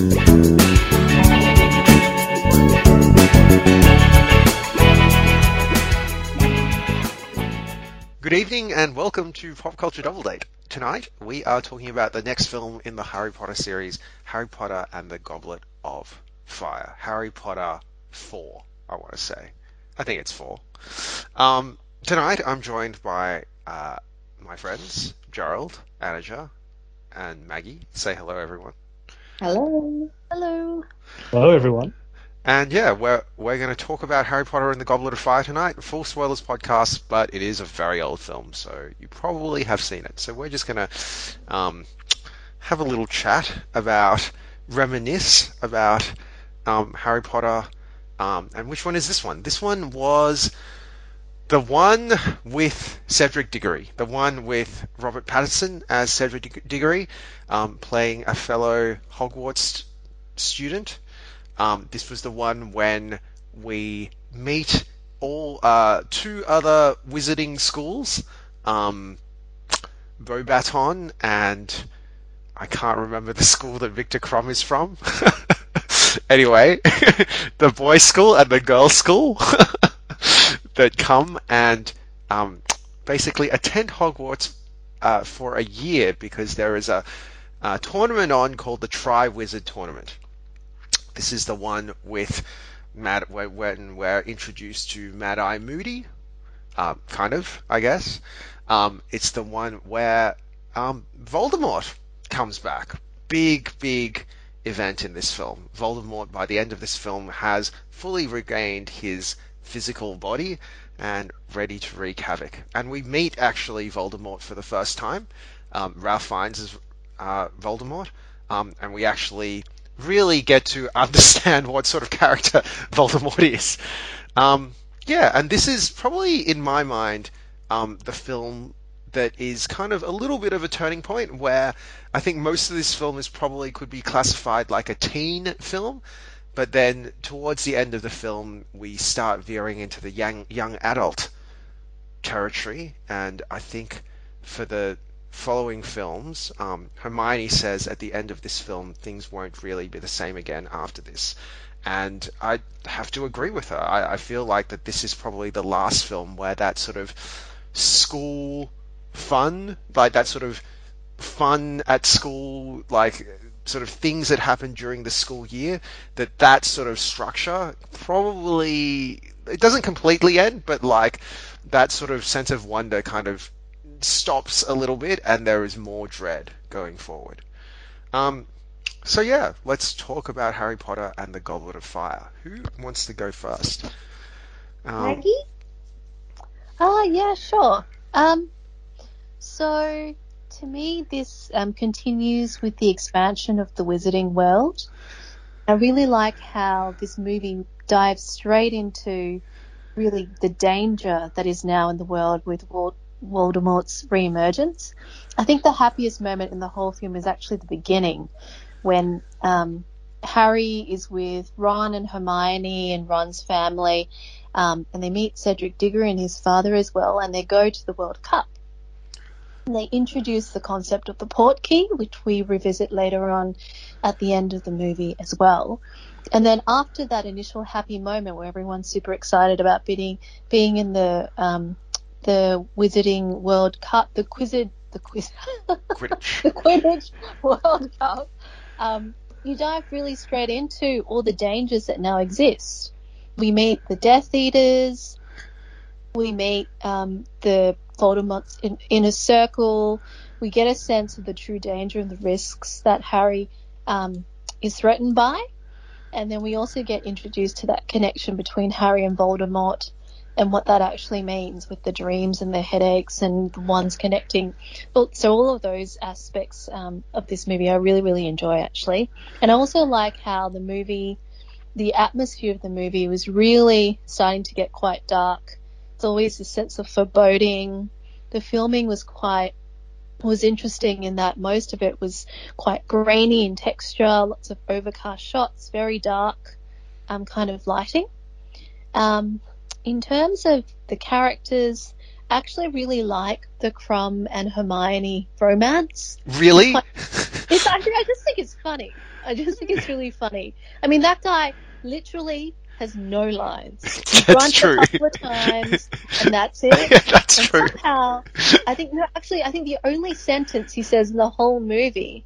Good evening and welcome to Pop Culture Double Date. Tonight we are talking about the next film in the Harry Potter series, Harry Potter and the Goblet of Fire. Harry Potter 4, I want to say. I think it's 4. Um, tonight I'm joined by uh, my friends, Gerald, Anaja, and Maggie. Say hello, everyone. Hello. Hello. Hello, everyone. And yeah, we're we're going to talk about Harry Potter and the Goblet of Fire tonight. Full spoilers podcast, but it is a very old film, so you probably have seen it. So we're just going to um, have a little chat about reminisce about um, Harry Potter. Um, and which one is this one? This one was the one with Cedric Diggory, the one with Robert Pattinson as Cedric Diggory, um, playing a fellow Hogwarts student. Um, this was the one when we meet all uh, two other wizarding schools, um, and I can't remember the school that Victor Krum is from. anyway, the boys' school and the girls' school that come and um, basically attend Hogwarts uh, for a year because there is a, a tournament on called the Triwizard Tournament. This is the one with Mad when we're introduced to Mad Eye Moody, uh, kind of, I guess. Um, it's the one where um, Voldemort comes back. Big, big event in this film. Voldemort, by the end of this film, has fully regained his physical body and ready to wreak havoc. And we meet actually Voldemort for the first time. Um, Ralph Fiennes as uh, Voldemort, um, and we actually really get to understand what sort of character Voldemort is. Um, yeah, and this is probably, in my mind, um, the film that is kind of a little bit of a turning point where I think most of this film is probably could be classified like a teen film, but then towards the end of the film we start veering into the young young adult territory, and I think for the following films, um, Hermione says at the end of this film things won't really be the same again after this. And I have to agree with her. I, I feel like that this is probably the last film where that sort of school fun, like that sort of fun at school, like sort of things that happen during the school year, that that sort of structure probably it doesn't completely end, but like that sort of sense of wonder kind of stops a little bit, and there is more dread going forward. Um, so yeah, let's talk about Harry Potter and the Goblet of Fire. Who wants to go first? Um, Maggie. Oh yeah, sure. Um, so to me, this um, continues with the expansion of the wizarding world. I really like how this movie dives straight into really the danger that is now in the world with Voldemort's reemergence. I think the happiest moment in the whole film is actually the beginning when um, Harry is with Ron and Hermione and Ron's family, um, and they meet Cedric Diggory and his father as well, and they go to the World Cup. They introduce the concept of the portkey, which we revisit later on at the end of the movie as well. And then after that initial happy moment where everyone's super excited about being being in the um, the Wizarding World Cup, the Quizzard, the Quiz, Quidditch. the Quidditch World Cup, um, you dive really straight into all the dangers that now exist. We meet the Death Eaters, we meet um, the Voldemort's in, inner circle. We get a sense of the true danger and the risks that Harry um, is threatened by. And then we also get introduced to that connection between Harry and Voldemort and what that actually means with the dreams and the headaches and the ones connecting. So all of those aspects um, of this movie I really, really enjoy actually. And I also like how the movie, the atmosphere of the movie was really starting to get quite dark. It's always a sense of foreboding. The filming was quite was interesting in that most of it was quite grainy in texture, lots of overcast shots, very dark um, kind of lighting. Um, in terms of the characters, I actually really like the Krum and Hermione romance. Really? It's, quite, it's actually, I just think it's funny. I just think it's really funny. I mean, that guy literally has no lines. That's true. a couple of times, and that's it. That's and true. somehow, I think no, actually, I think the only sentence he says in the whole movie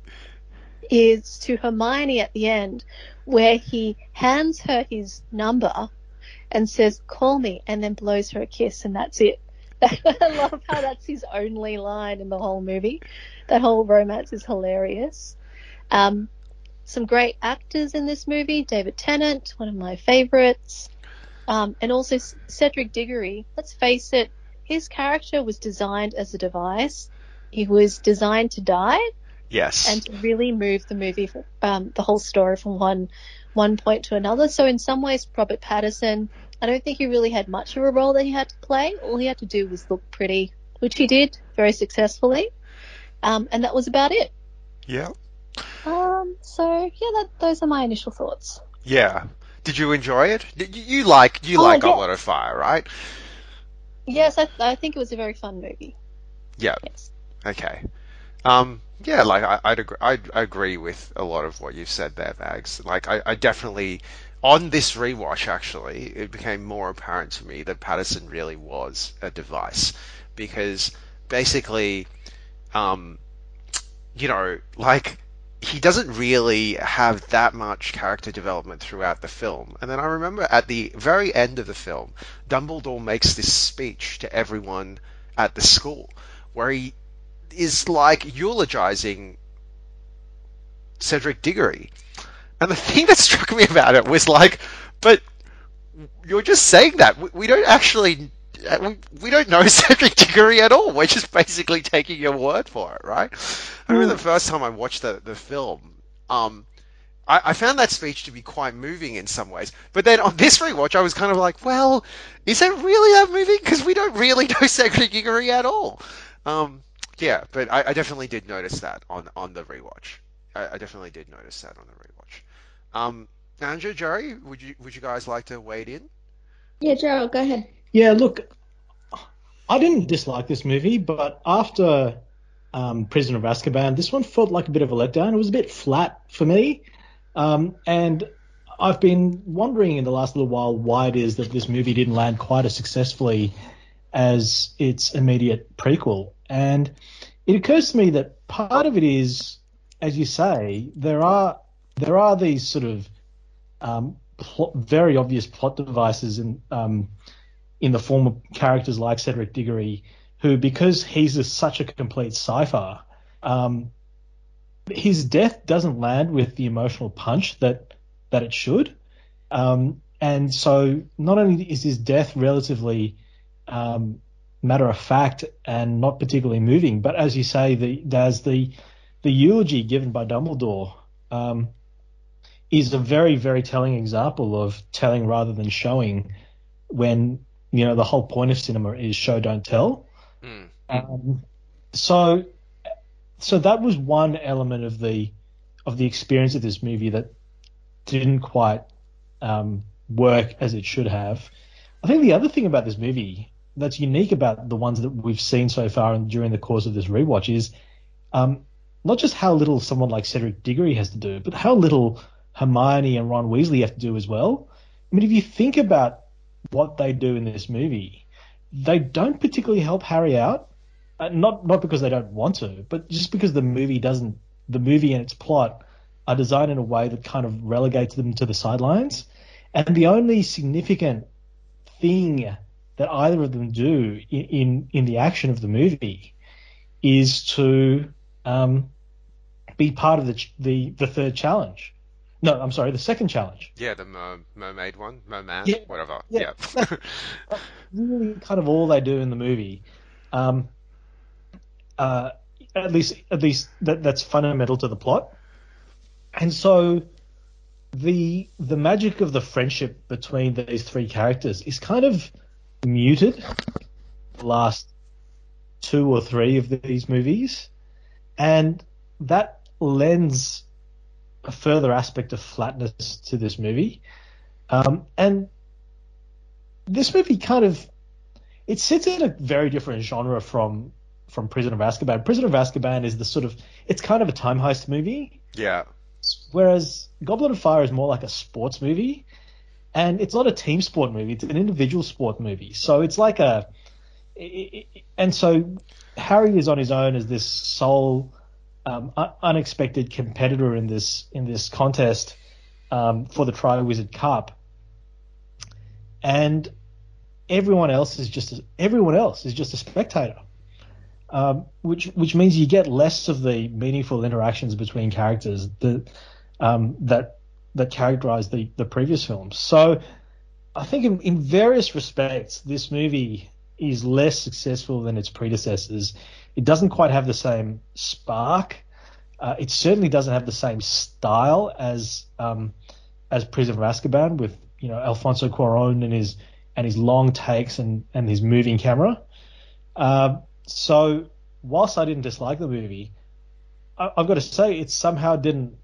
is to Hermione at the end, where he hands her his number and says, "Call me," and then blows her a kiss, and that's it. I love how that's his only line in the whole movie. That whole romance is hilarious. Um, some great actors in this movie. David Tennant, one of my favorites. Um, and also Cedric Diggory. Let's face it, his character was designed as a device. He was designed to die Yes. and to really move the movie, um, the whole story from one one point to another. So in some ways, Robert Pattinson, I don't think he really had much of a role that he had to play. All he had to do was look pretty, which he did very successfully. Um, and that was about it. yeah. Um, so yeah, that, those are my initial thoughts. Yeah. Did you enjoy it? You, you like you Oh, like yeah. Goblet of Fire, right? Yes, I, I think it was a very fun movie. Yeah. Yes. Okay. Um, yeah, like I, I'd agree, I'd agree with a lot of what you've said there, Mags. Like I, I definitely, on this rewatch, actually, it became more apparent to me that Pattinson really was a device because basically, um, you know, like he doesn't really have that much character development throughout the film. And then I remember at the very end of the film, Dumbledore makes this speech to everyone at the school where he is like eulogizing Cedric Diggory. And the thing that struck me about it was like, but you're just saying that. We, don't actually, we, we don't know Cedric Diggory at all. We're just basically taking your word for it, right? I remember the first time I watched the, the film, um, I, I found that speech to be quite moving in some ways. But then on this rewatch, I was kind of like, well, is it really that moving? Because we don't really know Cedric Diggory at all. Um, yeah, but I, I definitely did notice that on, on the rewatch. I, I definitely did notice that on the rewatch. Um, Andrew, Jerry, would you would you guys like to wade in? Yeah, Gerald, go ahead. Yeah, look, I didn't dislike this movie, but after um, Prisoner of Azkaban, this one felt like a bit of a letdown. It was a bit flat for me, um, and I've been wondering in the last little while why it is that this movie didn't land quite as successfully as its immediate prequel. And it occurs to me that part of it is, as you say, there are there are these sort of um, very obvious plot devices in um, in the form of characters like Cedric Diggory, who, because he's a, such a complete cipher, um, his death doesn't land with the emotional punch that that it should. Um, and so, not only is his death relatively um, matter of fact and not particularly moving, but as you say, the there's the the eulogy given by Dumbledore um, is a very very telling example of telling rather than showing. When you know the whole point of cinema is show don't tell. Hmm. Um, so, so that was one element of the of the experience of this movie that didn't quite um, work as it should have. I think the other thing about this movie that's unique about the ones that we've seen so far and during the course of this rewatch is um, not just how little someone like Cedric Diggory has to do, but how little Hermione and Ron Weasley have to do as well. I mean, if you think about what they do in this movie, they don't particularly help Harry out. Uh, not not because they don't want to, but just because the movie doesn't. The movie and its plot are designed in a way that kind of relegates them to the sidelines. And the only significant thing that either of them do in in, in the action of the movie is to um, be part of the, the the third challenge. No, I'm sorry, the second challenge. Yeah, the mer- mermaid one, merman, Yeah, whatever. yeah. Yeah. really kind of all they do in the movie. Um, uh, at least, at least that, that's fundamental to the plot. And so, the the magic of the friendship between these three characters is kind of muted. The last two or three of these movies, and that lends a further aspect of flatness to this movie. Um, and this movie kind of it sits in a very different genre from from Prison of Azkaban. Prison of Azkaban is the sort of it's kind of a time heist movie, yeah. Whereas Goblet of Fire is more like a sports movie, and it's not a team sport movie; it's an individual sport movie. So it's like a, and so Harry is on his own as this sole, um, unexpected competitor in this in this contest um, for the Triwizard Cup, and everyone else is just a, everyone else is just a spectator. Um, which which means you get less of the meaningful interactions between characters that um, that that characterize the the previous films. So I think in, in various respects, this movie is less successful than its predecessors. It doesn't quite have the same spark. Uh, it certainly doesn't have the same style as um, as Prison of Azkaban with you know Alfonso Cuarón and his and his long takes and and his moving camera. Uh, so whilst I didn't dislike the movie, I, have got to say it somehow didn't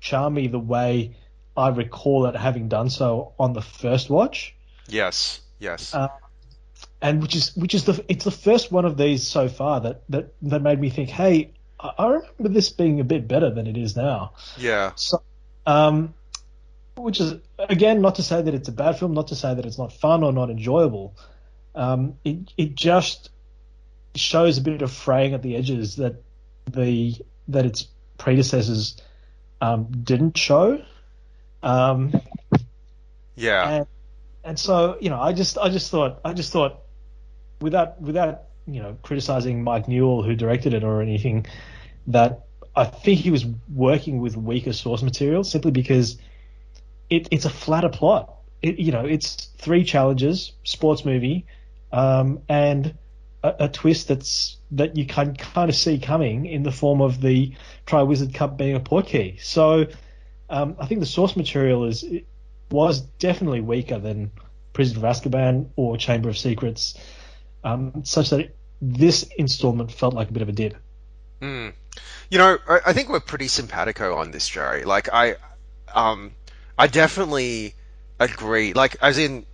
charm me the way I recall it having done so on the first watch. Yes, yes. Uh, and which is which is the it's the first one of these so far that that that made me think, hey, I, I remember this being a bit better than it is now. Yeah. So, um, which is again not to say that it's a bad film, not to say that it's not fun or not enjoyable. Um, it it just shows a bit of fraying at the edges that the that its predecessors um, didn't show. Um, yeah. And, and so you know, I just I just thought I just thought without without you know criticizing Mike Newell who directed it or anything that I think he was working with weaker source material simply because it, it's a flatter plot. It, you know, it's three challenges, sports movie, um, and a, a, twist that's that you can kind of see coming in the form of the Triwizard Cup being a portkey. So um, I think the source material is was definitely weaker than Prison of Azkaban or Chamber of Secrets, um, such that it, this installment felt like a bit of a dip. Mm. You know, I, I, think we're pretty simpatico on this, Jerry. Like I, um, I definitely agree. Like as in,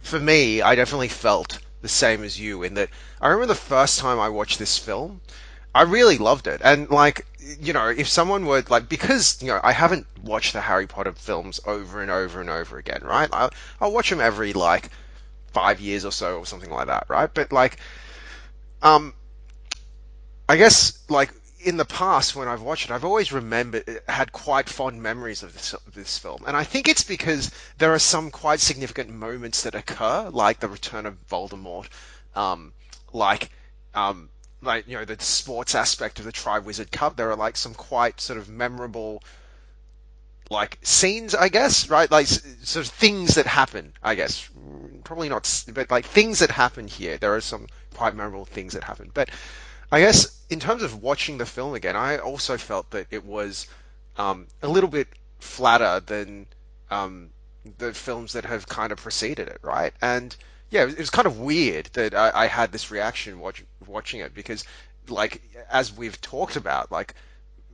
for me, I definitely felt the same as you in that I remember the first time I watched this film, I really loved it. And like, you know, if someone were like, because, you know, I haven't watched the Harry Potter films over and over and over again, right? I'll, I'll watch them every like five years or so or something like that, right? But like, um, I guess like in the past when I've watched it, I've always remembered had quite fond memories of this, this film, and I think it's because there are some quite significant moments that occur, like the return of Voldemort, um, like um, like you know the sports aspect of the Triwizard Cup. There are like some quite sort of memorable like scenes, I guess, right? Like sort of things that happen, I guess. Probably not, but like things that happen here. There are some quite memorable things that happen, but I guess in terms of watching the film again, I also felt that it was um, a little bit flatter than um, the films that have kind of preceded it, right? And yeah, it was, kind of weird that I, I had this reaction watch, watching it because, like, as we've talked about, like,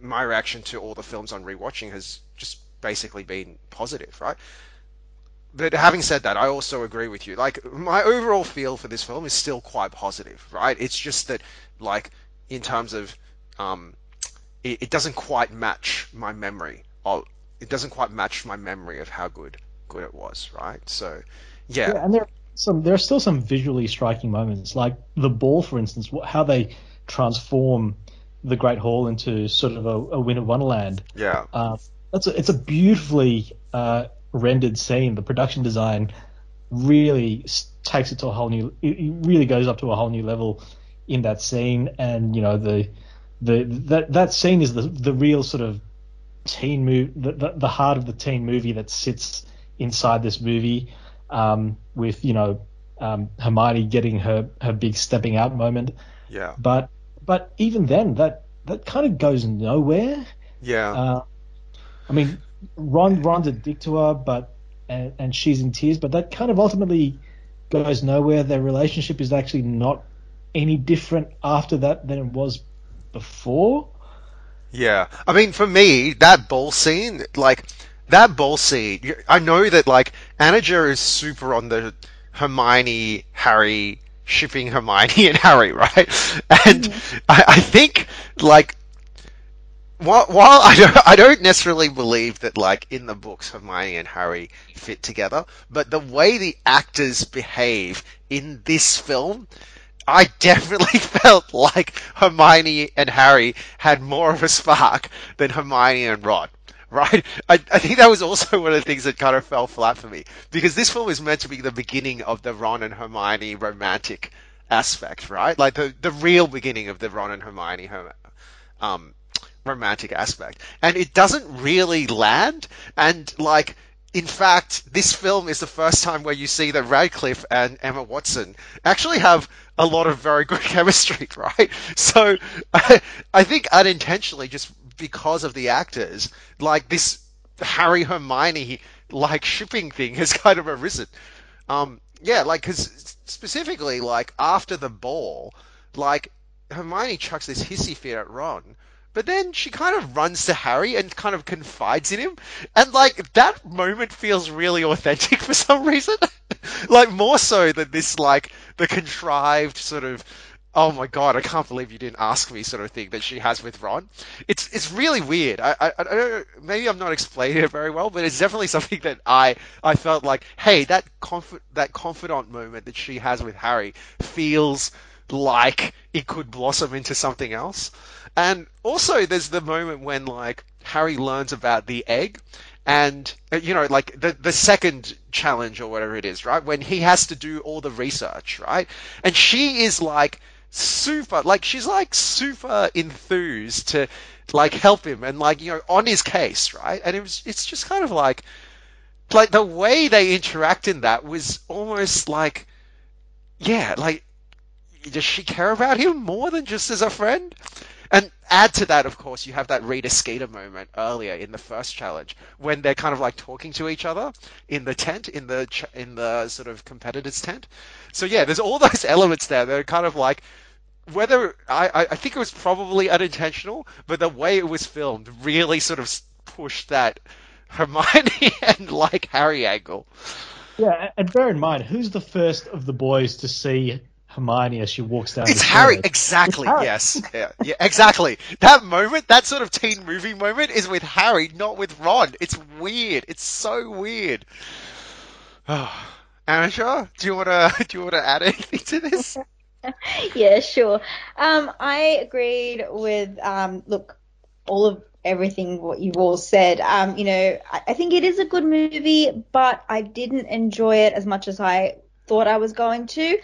my reaction to all the films on rewatching has just basically been positive, right? but having said that, I also agree with you. Like my overall feel for this film is still quite positive, right? It's just that, like in terms of, um, it, it doesn't quite match my memory. Of, it doesn't quite match my memory of how good good it was, right? So, yeah. yeah and there some there are still some visually striking moments, like the ball, for instance, how they transform the Great Hall into sort of a, a Winter Wonderland. Yeah. Uh, that's a, it's a beautifully uh, rendered scene, the production design really takes it to a whole new. It really goes up to a whole new level in that scene, and you know the the that that scene is the the real sort of teen movie, the, the, the heart of the teen movie that sits inside this movie, um, with you know um, Hermione getting her her big stepping out moment. Yeah. But but even then, that that kind of goes nowhere. Yeah. Uh, I mean, Ron Ron's a dick to her, but and, and she's in tears, but that kind of ultimately goes nowhere. Their relationship is actually not any different after that than it was before. Yeah, I mean, for me, that ball scene, like that ball scene, I know that like Anager is super on the Hermione Harry shipping Hermione and Harry, right? And mm-hmm. I, I think like while, while I don't, I don't necessarily believe that like in the books Hermione and Harry fit together, but the way the actors behave in this film, I definitely felt like Hermione and Harry had more of a spark than Hermione and Ron. Right? I, I think that was also one of the things that kind of fell flat for me. Because this film is meant to be the beginning of the Ron and Hermione romantic aspect, right? Like the, the real beginning of the Ron and Hermione um, romantic aspect. And it doesn't really land. And like, in fact, this film is the first time where you see that Radcliffe and Emma Watson actually have a lot of very good chemistry, right? So I, I think unintentionally, just because of the actors, like this Harry Hermione like shipping thing has kind of arisen. Um, yeah, like because specifically, like after the ball, like Hermione chucks this hissy fit at Ron, but then she kind of runs to Harry and kind of confides in him, and like that moment feels really authentic for some reason, like more so than this like the contrived sort of oh my god, I can't believe you didn't ask me sort of thing that she has with Ron. It's it's really weird. I, I, I don't maybe I'm not explaining it very well, but it's definitely something that I I felt like, hey, that conf- that confidant moment that she has with Harry feels like it could blossom into something else. And also, there's the moment when like Harry learns about the egg, and uh, you know, like the the second challenge or whatever it is, right? When he has to do all the research, right? And she is like super like she's like super enthused to like help him and like you know on his case right and it was it's just kind of like like the way they interact in that was almost like yeah like does she care about him more than just as a friend and add to that, of course, you have that Rita Skeeter moment earlier in the first challenge when they're kind of like talking to each other in the tent, in the in the sort of competitors' tent. So yeah, there's all those elements there that are kind of like whether I, I think it was probably unintentional, but the way it was filmed really sort of pushed that Hermione and like Harry angle. Yeah, and bear in mind, who's the first of the boys to see Hermione as she walks down? It's the Harry, stairs? exactly. It's Harry. Yes, yeah, yeah, exactly. That moment, that sort of teen movie moment, is with Harry, not with Ron. It's weird. It's so weird. Anisha, do you wanna do you wanna add anything to this? yeah, sure. Um, I agreed with um, look all of everything what you've all said. Um, you know, I, I think it is a good movie, but I didn't enjoy it as much as I thought I was going to.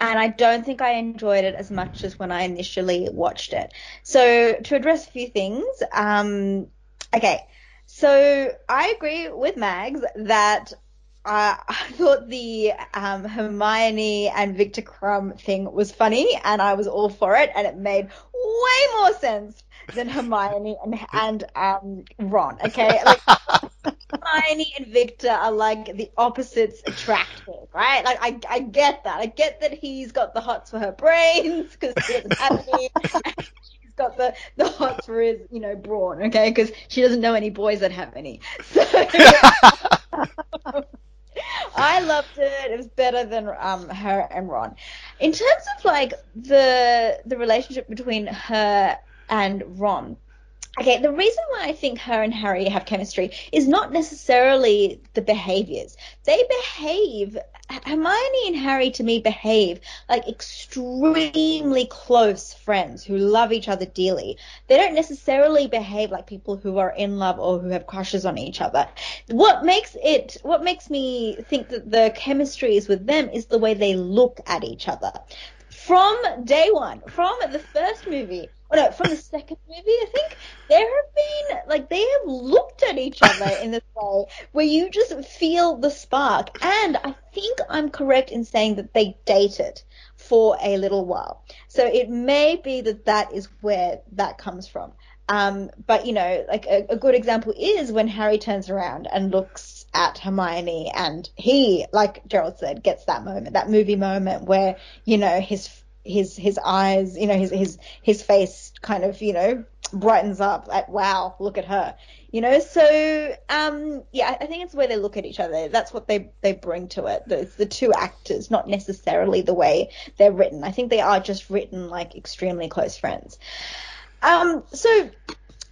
And I don't think I enjoyed it as much as when I initially watched it. So to address a few things, um, okay. So I agree with Mags that uh, I thought the um, Hermione and Victor Krum thing was funny, and I was all for it, and it made way more sense than Hermione and and um, Ron. Okay, like Hermione and Victor are like the opposites attractive, right? Like I I get that. I get that he's got the hots for her brains because he doesn't have any. She's got the the hots for his you know brawn, okay? Because she doesn't know any boys that have any. So. I loved it. It was better than um, her and Ron. In terms of like the the relationship between her and Ron, okay, the reason why I think her and Harry have chemistry is not necessarily the behaviors. They behave. Hermione and Harry to me behave like extremely close friends who love each other dearly. They don't necessarily behave like people who are in love or who have crushes on each other. What makes it, what makes me think that the chemistry is with them is the way they look at each other. From day one, from the first movie, oh no, from the second movie, I think, there have been, like, they have looked at each other in this way where you just feel the spark. And I think I'm correct in saying that they dated for a little while. So it may be that that is where that comes from. Um, but you know, like a, a good example is when Harry turns around and looks at Hermione, and he, like Gerald said, gets that moment, that movie moment where you know his his his eyes, you know, his his his face kind of you know brightens up at wow, look at her, you know. So um, yeah, I think it's the way they look at each other. That's what they they bring to it. It's the two actors, not necessarily the way they're written. I think they are just written like extremely close friends. Um, so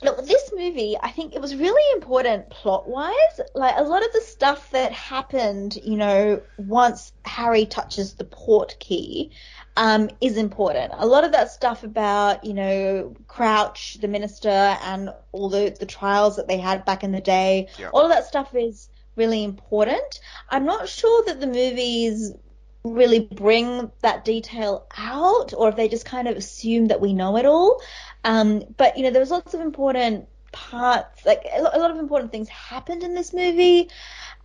look, this movie, I think it was really important plot wise. Like a lot of the stuff that happened, you know, once Harry touches the portkey, um, is important. A lot of that stuff about, you know, Crouch, the minister, and all the, the trials that they had back in the day, Yeah. all of that stuff is really important. I'm not sure that the movies really bring that detail out or if they just kind of assume that we know it all. Um, but, you know, there was lots of important parts, like a lot of important things happened in this movie.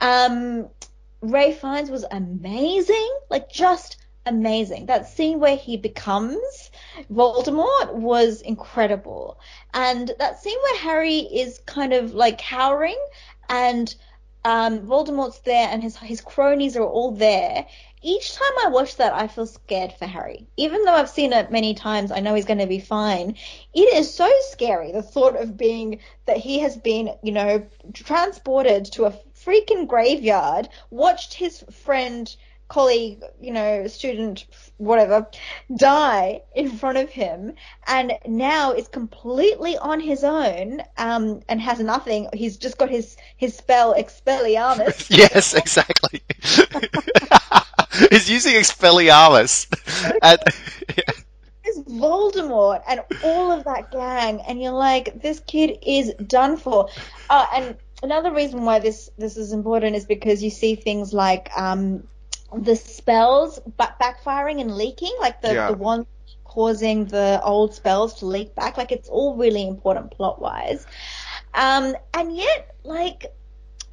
Um, Ray Fiennes was amazing, like just amazing. That scene where he becomes Voldemort was incredible. And that scene where Harry is kind of like cowering and um, Voldemort's there and his his cronies are all there. Each time I watch that, I feel scared for Harry. Even though I've seen it many times, I know he's going to be fine. It is so scary, the thought of being that he has been, you know, transported to a freaking graveyard, watched his friend, colleague, you know, student, whatever, die in front of him, and now is completely on his own, um, and has nothing. He's just got his, his spell Expelliarmus. yes, exactly. He's using Expelliarmus. And, is Voldemort and all of that gang, and you're like, this kid is done for. Uh, and another reason why this this is important is because you see things like um, the spells back- backfiring and leaking, like the Yeah. the one causing the old spells to leak back. Like it's all really important plot wise. Um, and yet, like,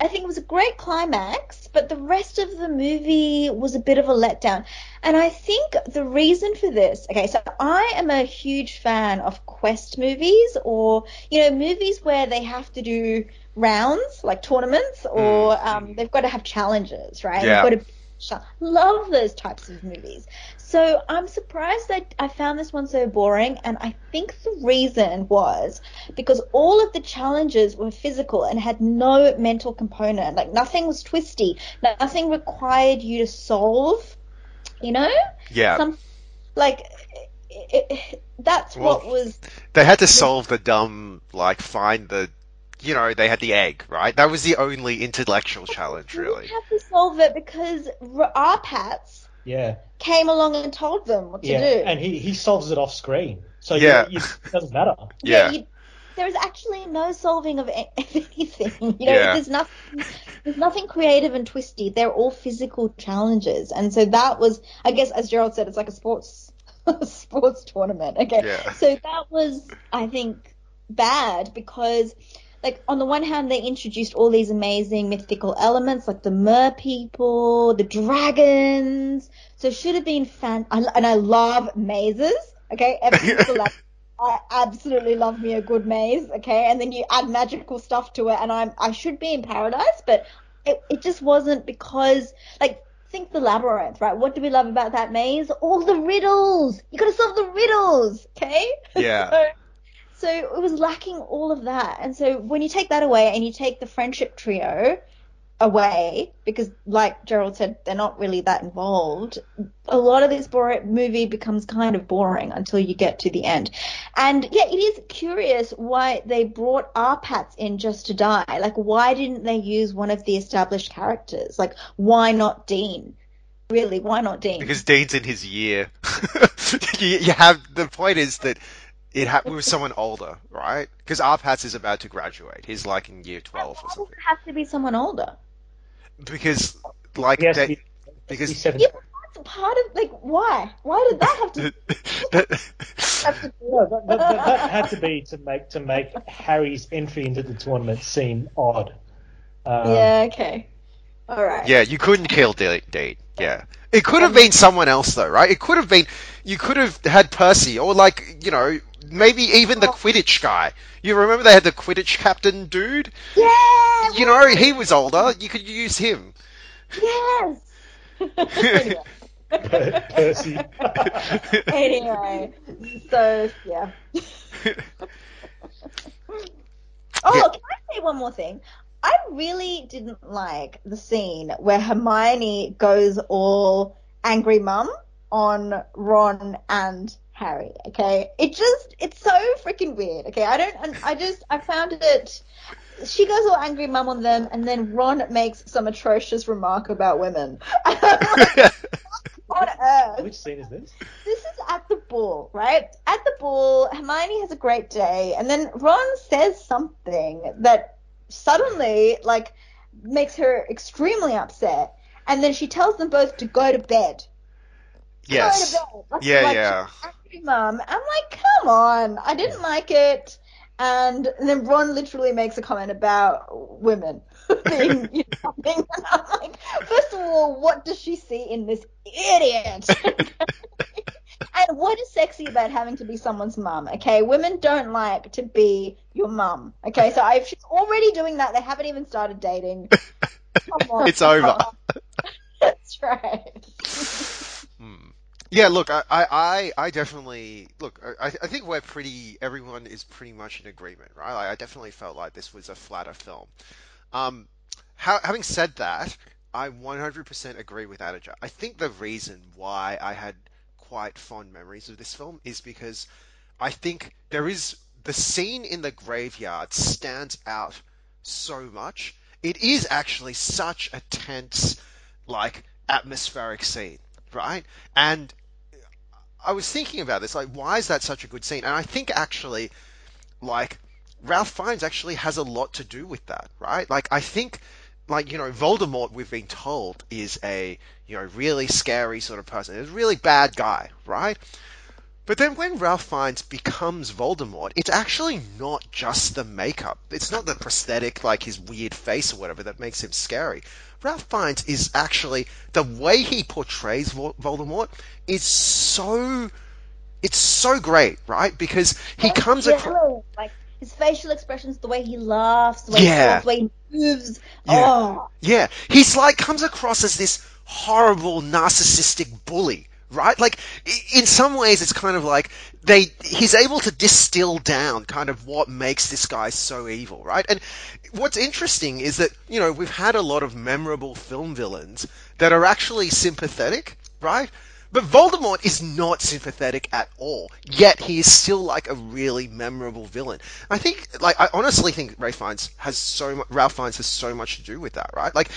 I think it was a great climax, but the rest of the movie was a bit of a letdown. And I think the reason for this, okay, so I am a huge fan of quest movies or, you know, movies where they have to do rounds, like tournaments, or um, they've got to have challenges, right? Yeah. They've got to love those types of movies. So I'm surprised that I found this one so boring, and I think the reason was because all of the challenges were physical and had no mental component. Like nothing was twisty, nothing required you to solve. You know, yeah, some like it, it, that's Well, what was they had to solve the dumb, like, find the, you know, they had the egg, right? That was the only intellectual challenge, really. didn't have to solve it because our R-Patz Yeah, came along and told them what to do. and he, he solves it off screen, so Yeah. you, you, it doesn't matter. Yeah. you, there is actually no solving of of anything. You know, Yeah. there's nothing. There's nothing creative and twisty. They're all physical challenges, and so that was, I guess, as Gerald said, it's like a sports sports tournament. Okay, Yeah. so that was, I think, bad because. Like on the one hand, they introduced all these amazing mythical elements, like the mer people, the dragons. So it should have been fan. I- And I love mazes. Okay, ever since the last I absolutely love me a good maze, okay? And then you add magical stuff to it, and I'm I should be in paradise, but it, it just wasn't because like think the labyrinth, right? What do we love about that maze? All the riddles. You got to solve the riddles, okay? Yeah. so, so it was lacking all of that, and so when you take that away and you take the friendship trio away, because like Gerald said, they're not really that involved. A lot of this movie becomes kind of boring until you get to the end. And yeah, it is curious why they brought R-Patz in just to die. Like, why didn't they use one of the established characters? Like, why not Dean? Really, why not Dean? Because Dean's in his year. you, you have the point is that it happened with someone older, right? Because R-Patz is about to graduate. He's like in year twelve or something. it have to be someone older? Because like He has to be, because he's seven. Yeah, but that's part of like why? Why did that have to? have to No, that, that, that, that had to be to make to make Harry's entry into the tournament seem odd. Um, yeah. Okay. All right. yeah, you couldn't kill De- Dean. Yeah, it could have been someone else though, right? It could have been you could have had Percy or like you know maybe even the oh. Quidditch guy. You remember they had the Quidditch captain dude? Yeah. You know he was older. You could use him. Yes. anyway, Percy. anyway, so yeah. Oh, Yeah. can I say one more thing? I really didn't like the scene where Hermione goes all angry mum on Ron and Harry. Okay, it just it's so freaking weird. Okay, I don't. I just I found it. She goes all angry mum on them, and then Ron makes some atrocious remark about women. And I'm like, on earth? Which scene is this? This is at the ball, right? At the ball, Hermione has a great day, and then Ron says something that suddenly, like, makes her extremely upset, and then she tells them both to go to bed. yes. Go to bed. Like- Yeah, like, yeah. Angry mum. I'm like, come on, I didn't like it. And then Ron literally makes a comment about women being, you know, being, and I'm like, first of all, what does she see in this idiot? and what is sexy about having to be someone's mum? Okay, women don't like to be your mum. Okay, so if she's already doing that, they haven't even started dating. Come on, It's over. That's right. Yeah, look, I, I, I definitely look. I, I think we're pretty. Everyone is pretty much in agreement, right? I definitely felt like this was a flatter film. Um, ha- having said that, I 100% agree with Adija. I think the reason why I had quite fond memories of this film is because I think there is the scene in the graveyard stands out so much. It is actually such a tense, like atmospheric scene, right? And I was thinking about this, like, why is that such a good scene? And I think actually, like, Ralph Fiennes actually has a lot to do with that, right? Like, I think, like, you know, Voldemort, we've been told, is a, you know, really scary sort of person. He's a really bad guy, right? But then when Ralph Fiennes becomes Voldemort, it's actually not just the makeup. It's not the prosthetic, like his weird face or whatever, that makes him scary. Ralph Fiennes is actually the way he portrays Voldemort is so it's so great, right? Because he comes Yeah, across like his facial expressions, the way he laughs, the way Yeah. he talks, the way he moves. Yeah. Oh, Yeah, he's like comes across as this horrible narcissistic bully, right? Like in some ways it's kind of like they he's able to distill down kind of what makes this guy so evil, right? And what's interesting is that, you know, we've had a lot of memorable film villains that are actually sympathetic, right? But Voldemort is not sympathetic at all. Yet he is still like a really memorable villain. I think, like, I honestly think Ray Fiennes has so much, Ralph Fiennes has so much to do with that, right? Like,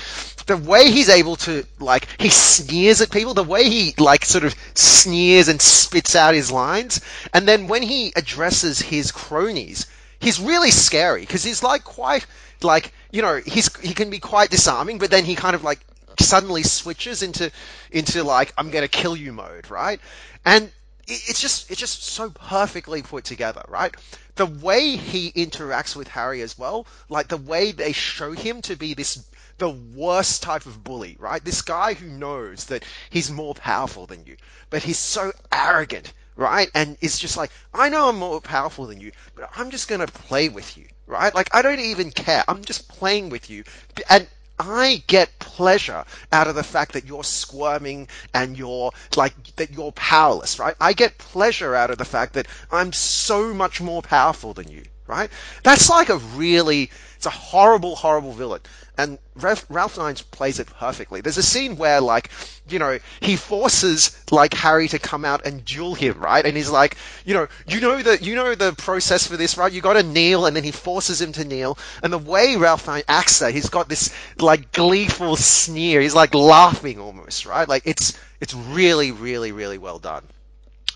the way he's able to, like, he sneers at people, the way he, like, sort of sneers and spits out his lines, and then when he addresses his cronies, he's really scary because he's like quite, like, you know, he's he can be quite disarming, but then he kind of like suddenly switches into into like I'm gonna kill you mode, right? And it's just it's just so perfectly put together, right? The way he interacts with Harry as well, like the way they show him to be this the worst type of bully, right? This guy who knows that he's more powerful than you, but he's so arrogant, right? And it's just like, I know I'm more powerful than you, but I'm just gonna play with you, right? Like I don't even care. I'm just playing with you, and I get pleasure out of the fact that you're squirming and you're like that you're powerless, right? I get pleasure out of the fact that I'm so much more powerful than you, right? That's like a really it's a horrible, horrible villain. And Ralph, Ralph Fiennes plays it perfectly. There's a scene where, like, you know, he forces like Harry to come out and duel him, right? And he's like, you know, you know the you know the process for this, right? You got to kneel, and then he forces him to kneel. And the way Ralph Fiennes acts he's got this like gleeful sneer. He's like laughing almost, right? Like it's it's really, really, really well done.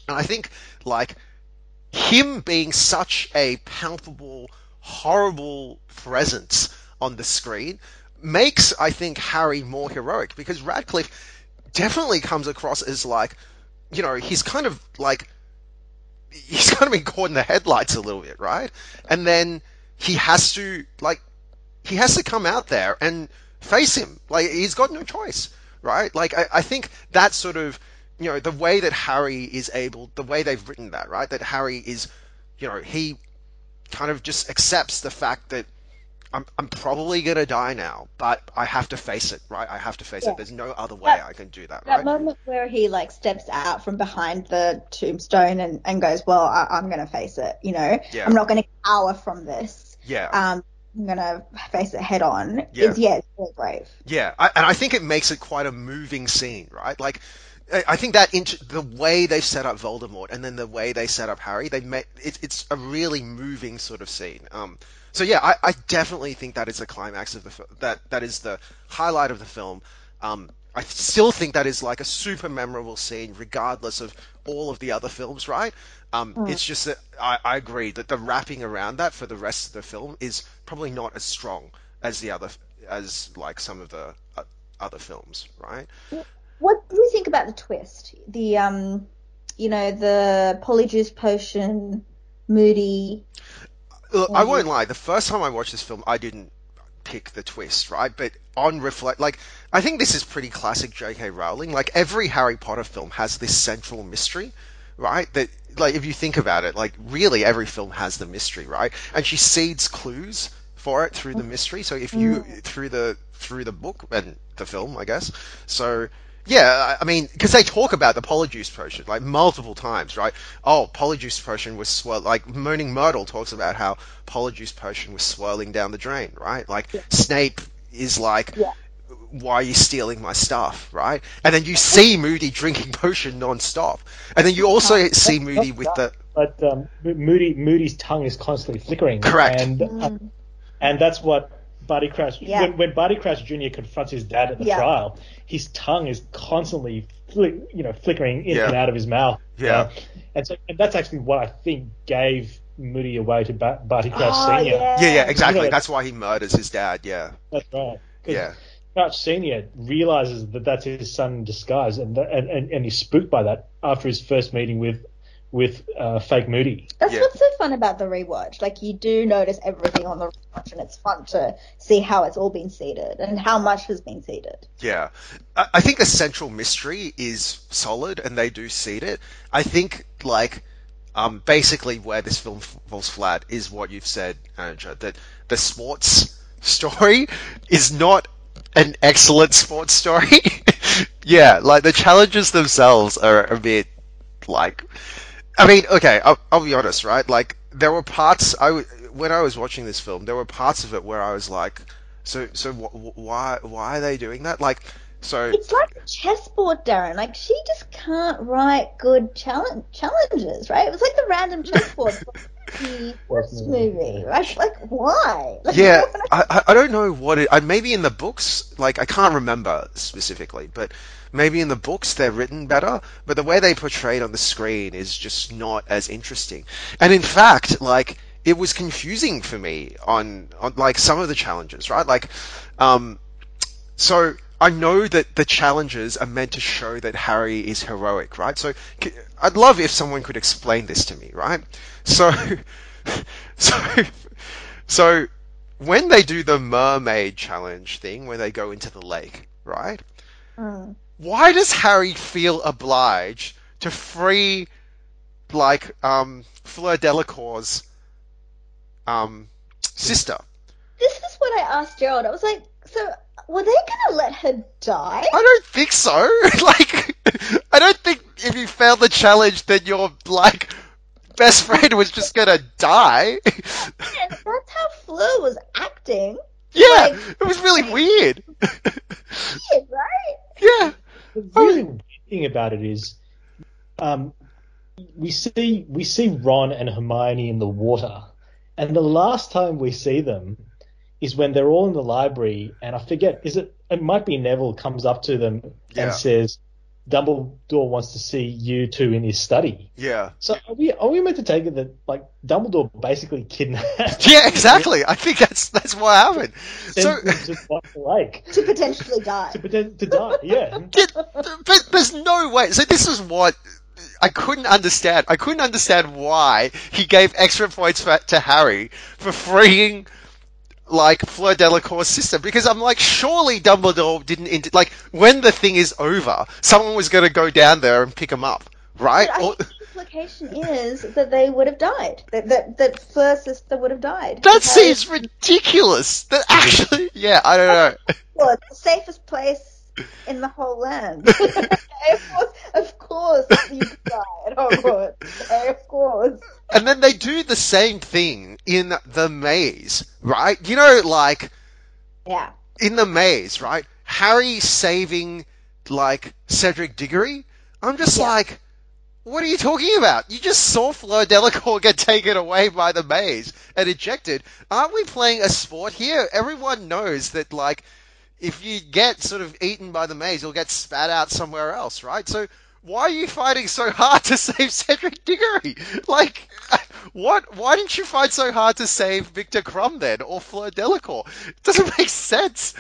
And I think like him being such a palpable, horrible presence on the screen makes, I think, Harry more heroic because Radcliffe definitely comes across as like, you know, he's kind of like, he's kind of been caught in the headlights a little bit, right? And then he has to, like, he has to come out there and face him. Like, he's got no choice, right? Like, I, I think that sort of, you know, the way that Harry is able, the way they've written that, right? That Harry is, you know, he kind of just accepts the fact that I'm, I'm probably going to die now, but I have to face it, right? I have to face Yeah. it. There's no other way That- I can do that, that right? moment where he like steps out from behind the tombstone and, and goes, "Well, I, I'm going to face it. You know, Yeah. I'm not going to cower from this. Yeah. Um, I'm going to face it head on." Yeah. Is yeah, it's very brave. Yeah, I, and I think it makes it quite a moving scene, right? Like, I think that int- the way they set up Voldemort and then the way they set up Harry, they made it, it's a really moving sort of scene. Um, so yeah, I, I definitely think that is the climax of the that that is the highlight of the film. Um, I still think that is like a super memorable scene, regardless of all of the other films, right? Um, It's just that I, I agree that the wrapping around that for the rest of the film is probably not as strong as the other as like some of the uh, other films, right? What do you think about the twist? The um, you know, the polyjuice potion, Moody. Look, I won't lie. The first time I watched this film, I didn't pick the twist, right? But on reflect, like I think this is pretty classic J.K. Rowling. Like every Harry Potter film has this central mystery, right? That like if you think about it, like really every film has the mystery, right? And she seeds clues for it through the mystery. So if you through the through the book and the film, I guess. So yeah, I I mean, because they talk about the polyjuice potion like multiple times, right? Oh, polyjuice potion was swirl like Moaning Myrtle talks about how polyjuice potion was swirling down the drain, right? Like Snape is like, Yeah. why are you stealing my stuff, right? And then you see Moody drinking potion non-stop, and then you also see Moody with the But um, Moody Moody's tongue is constantly flickering. Correct. And uh, and that's what Barty Crouch. Yeah. When, when Barty Crouch Jr. confronts his dad at the Yeah. trial, his tongue is constantly flick, you know flickering in Yeah. and out of his mouth. Yeah. Uh, and so and that's actually what I think gave Moody away to ba- Barty Crouch Oh, Senior. yeah. yeah, yeah, exactly. You know, That's why he murders his dad. Yeah, That's right. 'Cause yeah, Crouch Senior realizes that that's his son in disguise, and and, and, and he's spooked by that after his first meeting with with uh, fake Moody. That's Yeah. what's so fun about the rewatch. Like you do notice everything on the rewatch, and it's fun to see how it's all been seeded and how much has been seeded. yeah. I, I think the central mystery is solid, and they do seed it. I think like. Um, basically, where this film falls flat is what you've said, Anja, that the sports story is not an excellent sports story. yeah, like the challenges themselves are a bit like I mean, okay, I'll, I'll be honest, right? Like, there were parts I w- when I was watching this film, there were parts of it where I was like, so, so wh- wh- why, why are they doing that? Like, so, It's like a chessboard, Darren. Like she just can't write good challenge challenges, right? It was like the random chessboard from the first movie, right? Like why? Like, yeah, I, I- I don't know what it. I, maybe in the books, like I can't remember specifically, but maybe in the books they're written better. But the way they portrayed on the screen is just not as interesting. And in fact, like it was confusing for me on on like some of the challenges, right? Like, um, so I know that the challenges are meant to show that Harry is heroic, right? So I'd love if someone could explain this to me, right? So, so, so when they do the mermaid challenge thing, where they go into the lake, right? Mm. Why does Harry feel obliged to free, like, um, Fleur Delacour's, um, sister? This is what I asked Gerald. I was like, so were they gonna let her die? I don't think so. like, I don't think if you failed the challenge, then your like best friend was just gonna die. And that's how Fleur was acting, yeah, Like- it was really weird. Yeah, right? yeah, The really weird thing about it is, um, we see we see Ron and Hermione in the water, and the last time we see them is when they're all in the library, and I forget is it it might be Neville comes up to them Yeah. and says, "Dumbledore wants to see you two in his study." yeah, So are we are we meant to take it that like Dumbledore basically kidnapped? yeah. Exactly. I think that's that's what happened. So. sends to White Lake To potentially die. to pretend to die. Yeah. Did, but there's no way. So this is what I couldn't understand. I couldn't understand why he gave extra points for, to Harry for freeing like Fleur Delacour's sister because I'm like, surely Dumbledore didn't int- like when the thing is over, someone was going to go down there and pick him up, right? Or- the implication is that they would have died. That that, that Fleur's sister would have died. that Because- seems ridiculous. That actually, yeah, I don't know. Well, it's the safest place in the whole land. of course, of course, you could die at Hogwarts. Okay, of course. And then they do the same thing in the maze, right? You know, like Yeah. in the maze, right? Harry saving like Cedric Diggory I'm just Yeah. like, what are you talking about? You just saw Fleur Delacour get taken away by the maze and ejected. Aren't we playing a sport here? Everyone knows that, like, if you get sort of eaten by the maze, you'll get spat out somewhere else, right? So why are you fighting so hard to save Cedric Diggory? Like, what? Why didn't you fight so hard to save Victor Krum then, or Fleur Delacour? It doesn't make sense.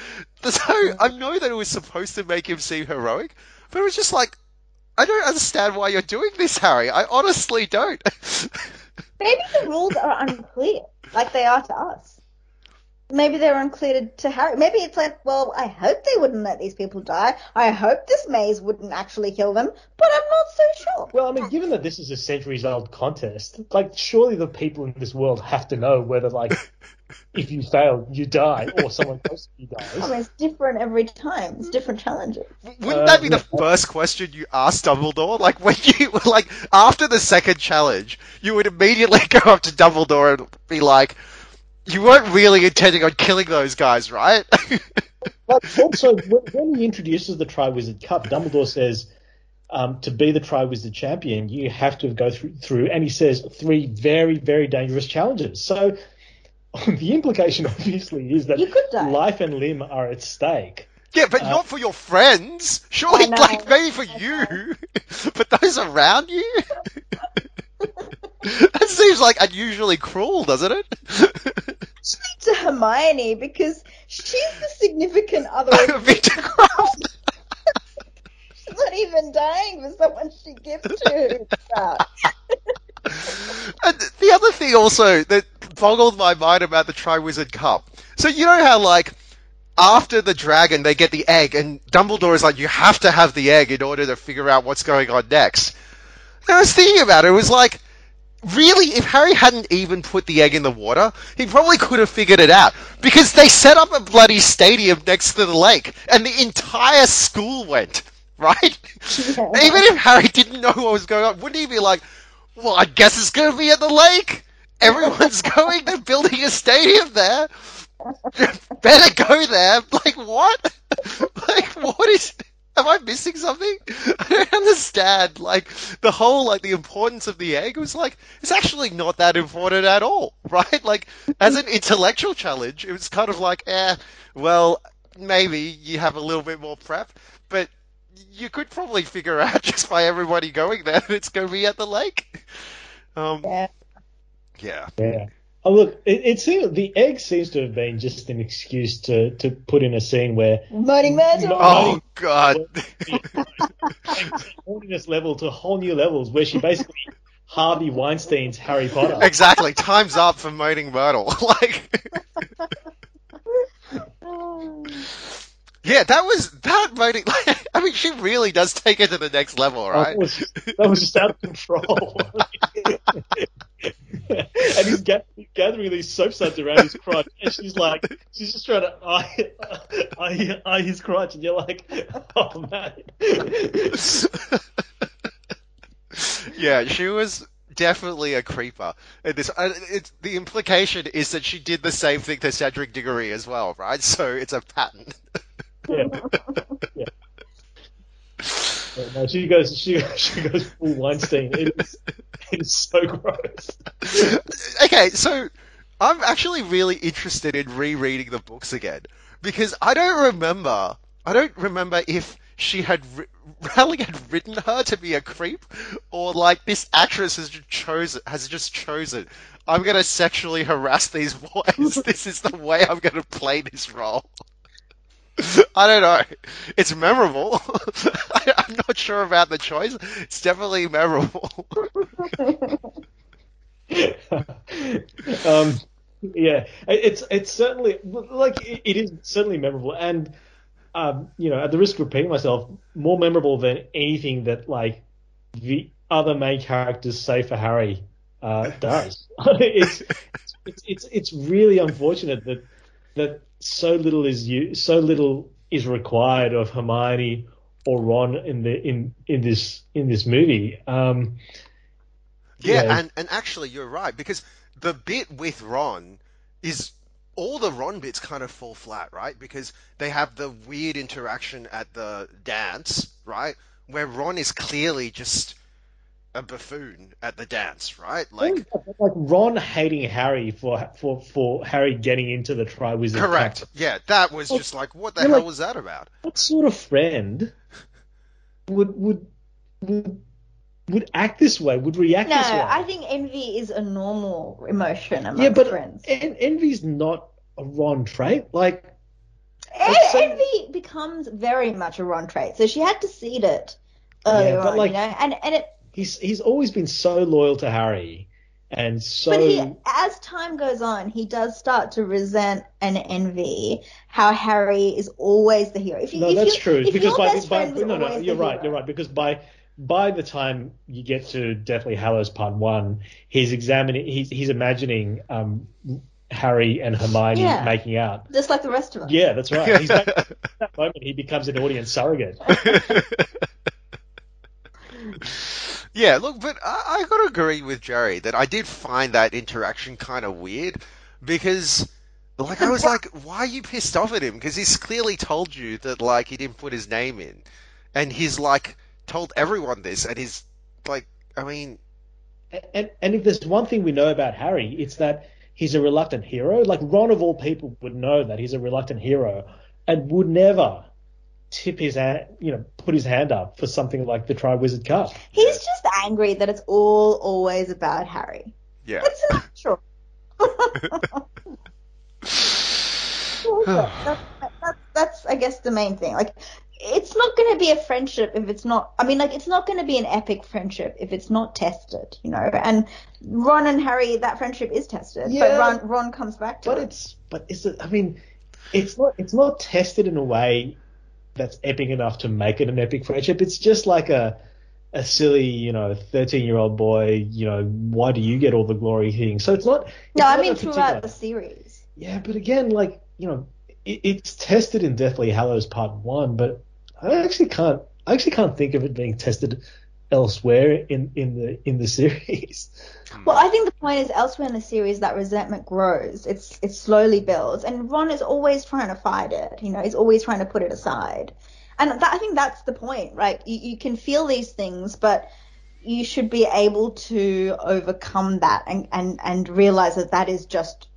So I mm. know that it was supposed to make him seem heroic, but it was just like, I don't understand why you're doing this, Harry. I honestly don't. Maybe the rules are unclear, like they are to us. Maybe they're unclear to, to Harry. Maybe it's like, well, I hope they wouldn't let these people die. I hope this maze wouldn't actually kill them, but I'm not so sure. Well, I mean, given that this is a centuries old contest, like, surely the people in this world have to know whether, like, if you fail, you die, or someone close to you I mean, it's different every time. It's different challenges. Wouldn't Uh, that be the yeah. first question you asked Dumbledore? Like when you like after the second challenge, you would immediately go up to Dumbledore and be like, "You weren't really intending on killing those guys, right?" But also, when, when he introduces the Triwizard Cup, Dumbledore says, um, to be the Triwizard champion, you have to go through, through, and he says three very, very dangerous challenges. So the implication, obviously, is that You could die. life and limb are at stake. yeah, but Uh, not for your friends. Surely, like maybe for you, but those around you. that seems like unusually cruel, doesn't it? To Hermione because she's the significant other. of- Victor Krum. She's not even dying for someone she gives to. And the other thing also that boggled my mind about the Triwizard Cup. So you know how like after the dragon they get the egg and Dumbledore is like you have to have the egg in order to figure out what's going on next. And I was thinking about it, it was like really if Harry hadn't even put the egg in the water, he probably could have figured it out because they set up a bloody stadium next to the lake and the entire school went, right? Yeah. Even if Harry didn't know what was going on, wouldn't he be like, well, I guess it's going to be at the lake. Everyone's going. They're building a stadium there. Better go there. Like, what? Like, what is... Am I missing something? I don't understand. Like, the whole, like, the importance of the egg was like, it's actually not that important at all, right? Like, as an intellectual challenge, it was kind of like, eh, well, maybe you have a little bit more prep, but you could probably figure out just by everybody going there that it's going to be at the lake. Um, Yeah. yeah. Yeah. Oh look, it, it seems the egg seems to have been just an excuse to, to put in a scene where Moaning Myrtle. Oh God. horniness level to whole new levels where she basically Harvey Weinstein's Harry Potter. exactly. Time's up for Moaning Myrtle. like, yeah, that was that Moaning. Like, I mean, she really does take it to the next level, right? that, was just, that was just out of control. and he's, ga- he's gathering these soap suds around his crotch, and she's like, she's just trying to eye, eye, eye his crotch, and you're like, oh man. yeah, she was definitely a creeper. And this, uh, it's, the implication is that she did the same thing to Cedric Diggory as well, right? So it's a pattern. Yeah. yeah. No, she goes, she, she goes full Weinstein. It is, it is so gross. okay, so I'm actually really interested in rereading the books again because I don't remember. I don't remember if she had Rowling had written her to be a creep, or like this actress has just chosen has just chosen. I'm gonna sexually harass these boys. this is the way I'm gonna play this role. I don't know. It's memorable. I, I'm not sure about the choice. It's definitely memorable. um, yeah, it's it's certainly like it, it is certainly memorable, and um, you know, at the risk of repeating myself, more memorable than anything that like the other main characters say for Harry uh, does. it's, it's it's it's really unfortunate that that so little is you so little is required of Hermione or Ron in the in in this in this movie. Um, Yeah, Yeah. and and actually you're right because the bit with Ron is all the Ron bits kind of fall flat, right? Because they have the weird interaction at the dance, right? where Ron is clearly just a buffoon at the dance, right? Like, like Ron hating Harry for for for Harry getting into the Triwizard. correct. Cup. Yeah, that was just like, what the hell like- was that about? What sort of friend would would would would act this way? Would react No, this way? I think envy is a normal emotion among yeah, but friends. en- envy's not a Ron trait. Like, En- I'd say- envy becomes very much a Ron trait, so she had to seed it earlier Yeah, but on, like- you know. And and it, he's he's always been so loyal to Harry, and so but he, as time goes on, he does start to resent and envy how Harry is always the hero. If you, no, if that's you, true. If Because your by, best by friend was no, no, you're right, hero- you're right. Because by by the time you get to Deathly Hallows Part One, he's examining, he's he's imagining um, Harry and Hermione Yeah. making out. just like the rest of us. Yeah, that's right. He's at that moment he becomes an audience surrogate. yeah, look, but I, I gotta agree with Jerry that I did find that interaction kind of weird because, like, I was like, why are you pissed off at him? Because he's clearly told you that, like, he didn't put his name in, and he's like told everyone this, and he's like, I mean, And and if there's one thing we know about Harry, it's that he's a reluctant hero. Like Ron of all people would know that he's a reluctant hero and would never tip his hand, you know, put his hand up for something like the Triwizard Cup. He's just angry that it's all always about Harry. yeah. It's natural. that's, that's, that's, I guess, the main thing. Like, it's not going to be a friendship if it's not. I mean, like, it's not going to be an epic friendship if it's not tested, you know. And Ron and Harry, that friendship is tested, Yeah. but Ron, Ron comes back to But it. But it's but is it? I mean, it's not it's not tested in a way that's epic enough to make it an epic friendship. It's just like a a silly, you know, thirteen year old boy. You know, why do you get all the glory thing? So it's not. it's No, I mean throughout the series. Yeah, but again, like you know, it, it's tested in Deathly Hallows Part One, but I actually can't. I actually can't think of it being tested elsewhere in, in the in the series. Well, I think the point is elsewhere in the series that resentment grows. It's it slowly builds, and Ron is always trying to fight it. You know, he's always trying to put it aside, and that, I think that's the point, right? You, you can feel these things, but you should be able to overcome that and and and realize that that is just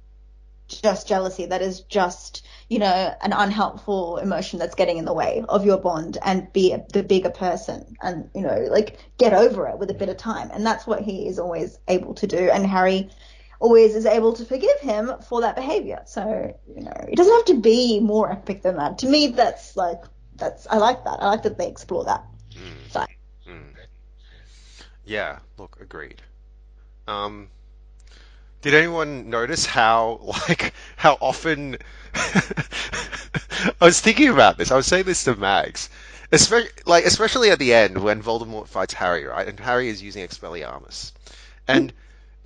just jealousy. That is just you know an unhelpful emotion that's getting in the way of your bond, and be the bigger person, and you know like get over it with a bit of time. And that's what he is always able to do. And Harry always is able to forgive him for that behavior. So you know it doesn't have to be more epic than that. To me, that's like that's I like that. I like that they explore that. side. Mm. Yeah, look, agreed. Um, did anyone notice how, like, how often? I was thinking about this. I was saying this to Mags, especially, like, especially at the end when Voldemort fights Harry, right? And Harry is using Expelliarmus, and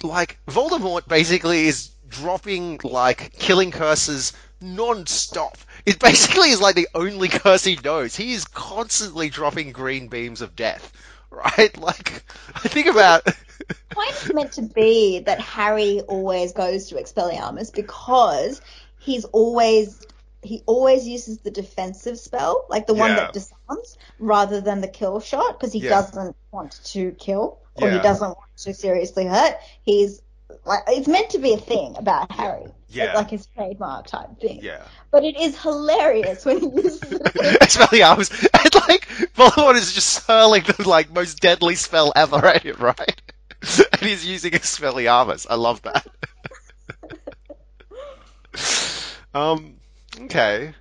like Voldemort basically is dropping like killing curses non-stop. It basically is like the only curse he knows. He is constantly dropping green beams of death, right? Like, I think about. point is meant to be that Harry always goes to Expelliarmus because he's always he always uses the defensive spell, like the one Yeah. that disarms, rather than the kill shot, because he Yeah. doesn't want to kill or Yeah. he doesn't want to seriously hurt. He's like it's meant to be a thing about Harry, Yeah. like his trademark type thing. yeah. But it is hilarious when he uses it. Expelliarmus, and like Voldemort is just hurling the like most deadly spell ever at him, right? and he's using Expelliarmus. I love that. um. Okay.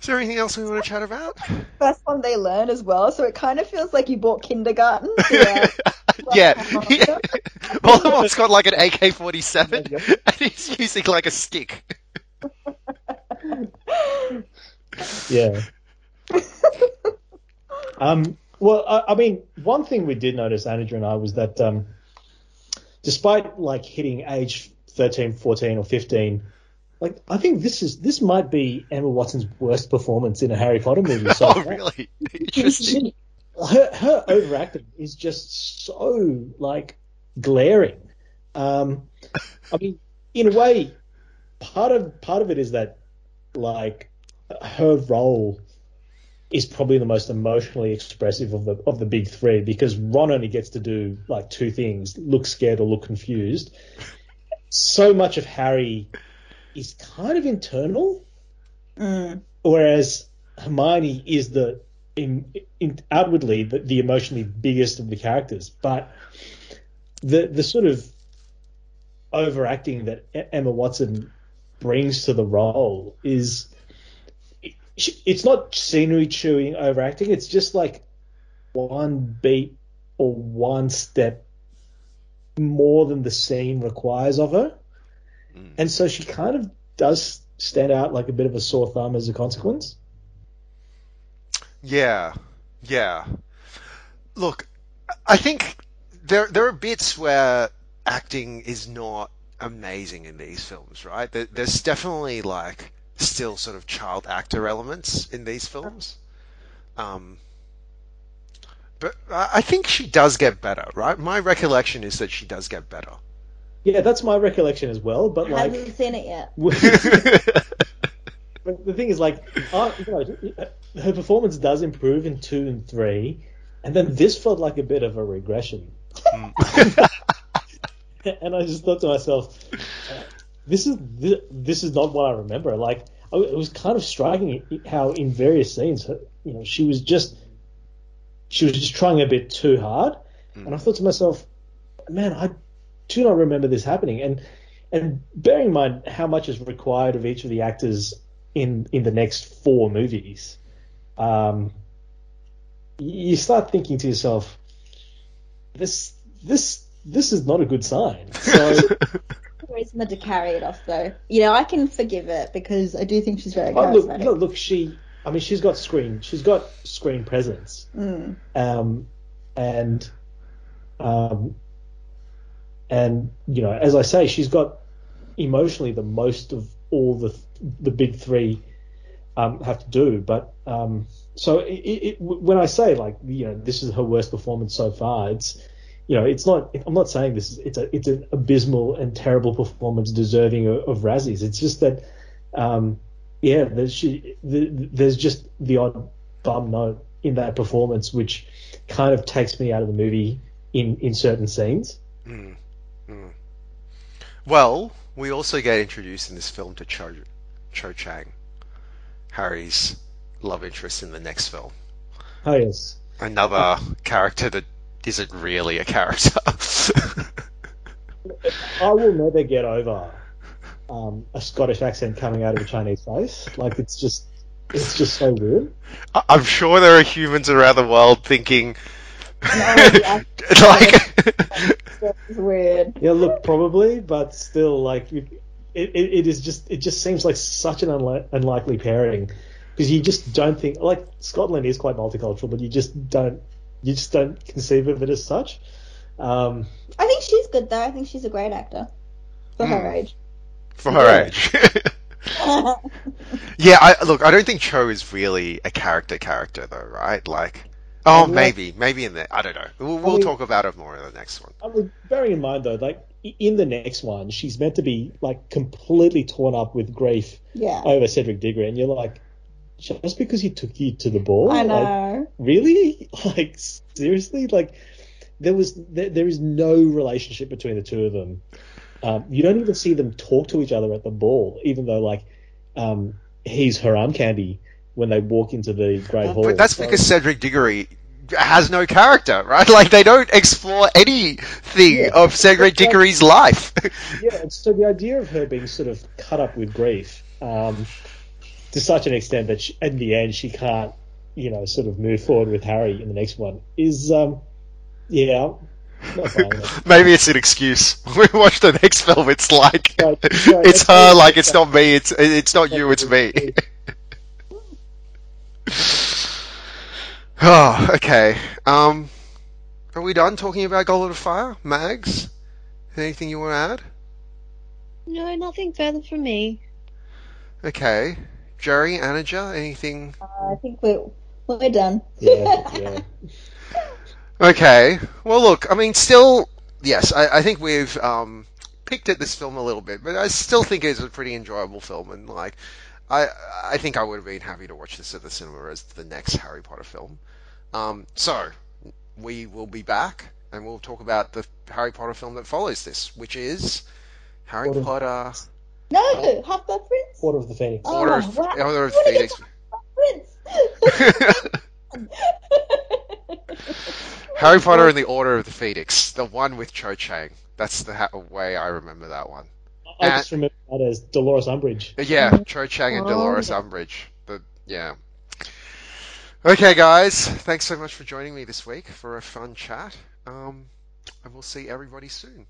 Is there anything else we want to chat about? First one they learn as well, so it kind of feels like you bought kindergarten. Yeah, yeah. Voldemort's got like an AK-47, and he's using like a stick. Yeah. um, well, I, I mean, one thing we did notice, Anaja and I, was that um, despite like hitting age 13, 14, or 15, like I think this is this might be Emma Watson's worst performance in a Harry Potter movie. So oh, really? Interesting. her, her overacting is just so like glaring. Um, I mean, in a way, part of part of it is that like her role is probably the most emotionally expressive of the of the big three because Ron only gets to do like two things: look scared or look confused. So much of Harry is kind of internal, Mm. whereas Hermione is the in, in outwardly the, the emotionally biggest of the characters, but the the sort of overacting that Emma Watson brings to the role is it's not scenery chewing overacting. It's just like one beat or one step more than the scene requires of her, Mm. and so she kind of does stand out like a bit of a sore thumb as a consequence. Yeah, yeah. Look, I think there there are bits where acting is not amazing in these films, right? There's definitely like still sort of child actor elements in these films. Um, but I I think she does get better, right? My recollection is that she does get better. Yeah, that's my recollection as well. But I haven't like, seen it yet. but the thing is, like, uh, you know, her performance does improve in two and three, and then this felt like a bit of a regression. and I just thought to myself, this is this, this is not what I remember. Like, I, it was kind of striking how in various scenes, you know, she was just she was just trying a bit too hard, and I thought to myself, man, I do not remember this happening. And and bearing in mind how much is required of each of the actors in in the next four movies, um, you start thinking to yourself, this this this is not a good sign. So Charisma to carry it off, though. You know, I can forgive it because I do think she's very oh, look, charismatic. no, look, she. I mean, she's got screen. She's got screen presence. Mm. um, and um, and you know, as I say, she's got emotionally the most of all the the big three um, have to do. But um, so it, it, when I say like you know this is her worst performance so far, it's you know it's not. I'm not saying this is it's a it's an abysmal and terrible performance deserving of, of Razzies. It's just that. Um, yeah, there's, she, the, there's just the odd bum note in that performance, which kind of takes me out of the movie in, in certain scenes. Mm, mm. Well, we also get introduced in this film to Cho, Cho Chang, Harry's love interest in the next film. Oh yes, Another character that isn't really a character. I will never get over um, a Scottish accent coming out of a Chinese face. Like it's just, it's just so weird. I- I'm sure there are humans around the world thinking, No, yeah. like, It's weird. Yeah, look, probably, but still, like it, it, it is just, it just seems like such an unli- unlikely pairing because you just don't think like Scotland is quite multicultural, but you just don't, you just don't conceive of it as such. Um, I think she's good, though. I think she's a great actor for her Mm. age. for her Yeah. age. yeah, I, look, I don't think Cho is really a character character though, right? Like, oh, Yeah. maybe, maybe in the, I don't know. We'll, we'll mean- talk about it more in the next one. I mean, bearing in mind though, like in the next one, she's meant to be like completely torn up with grief yeah. over Cedric Diggory, and you're like, just because he took you to the ball, I like, know. really? Like seriously? Like there was there, there is no relationship between the two of them. Um, you don't even see them talk to each other at the ball, even though like um, he's her arm candy when they walk into the Great Hall. But that's So- because Cedric Diggory has no character, right? Like, they don't explore anything Yeah. of Cedric That's. Diggory's life. yeah, so the idea of her being sort of cut up with grief um, to such an extent that she, in the end she can't, you know, sort of move forward with Harry in the next one is, um, yeah, not. Maybe it's an excuse. We watch the next film, it's like, Right, right, it's her, right. like, it's not me, it's, it's not you, it's me. Oh, okay. Um, are we done talking about Goblet of Fire? Mags? Anything you want to add? No, nothing further from me. Okay. Jerry, Anaja, anything? I think we're, we're done. Yeah, yeah. Okay. Well, look, I mean, still, yes, I, I think we've um, picked at this film a little bit, but I still think it's a pretty enjoyable film, and like, I I think I would have been happy to watch this at the cinema as the next Harry Potter film. Um, so we will be back and we'll talk about the Harry Potter film that follows this, which is Harry Order- Potter No, Half Blood Prince. Order of the Phoenix. Oh, Order of, wow. Order of What did Phoenix. Prince. Harry Potter and the Order of the Phoenix, the one with Cho Chang. That's the ha- way I remember that one. I just remember that as Dolores Umbridge. Yeah, Cho Chang and Oh, Dolores yeah. Umbridge. The yeah. Okay, guys, thanks so much for joining me this week for a fun chat. Um, and we'll see everybody soon.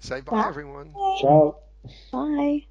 Say bye, Bye. everyone. Ciao. Bye.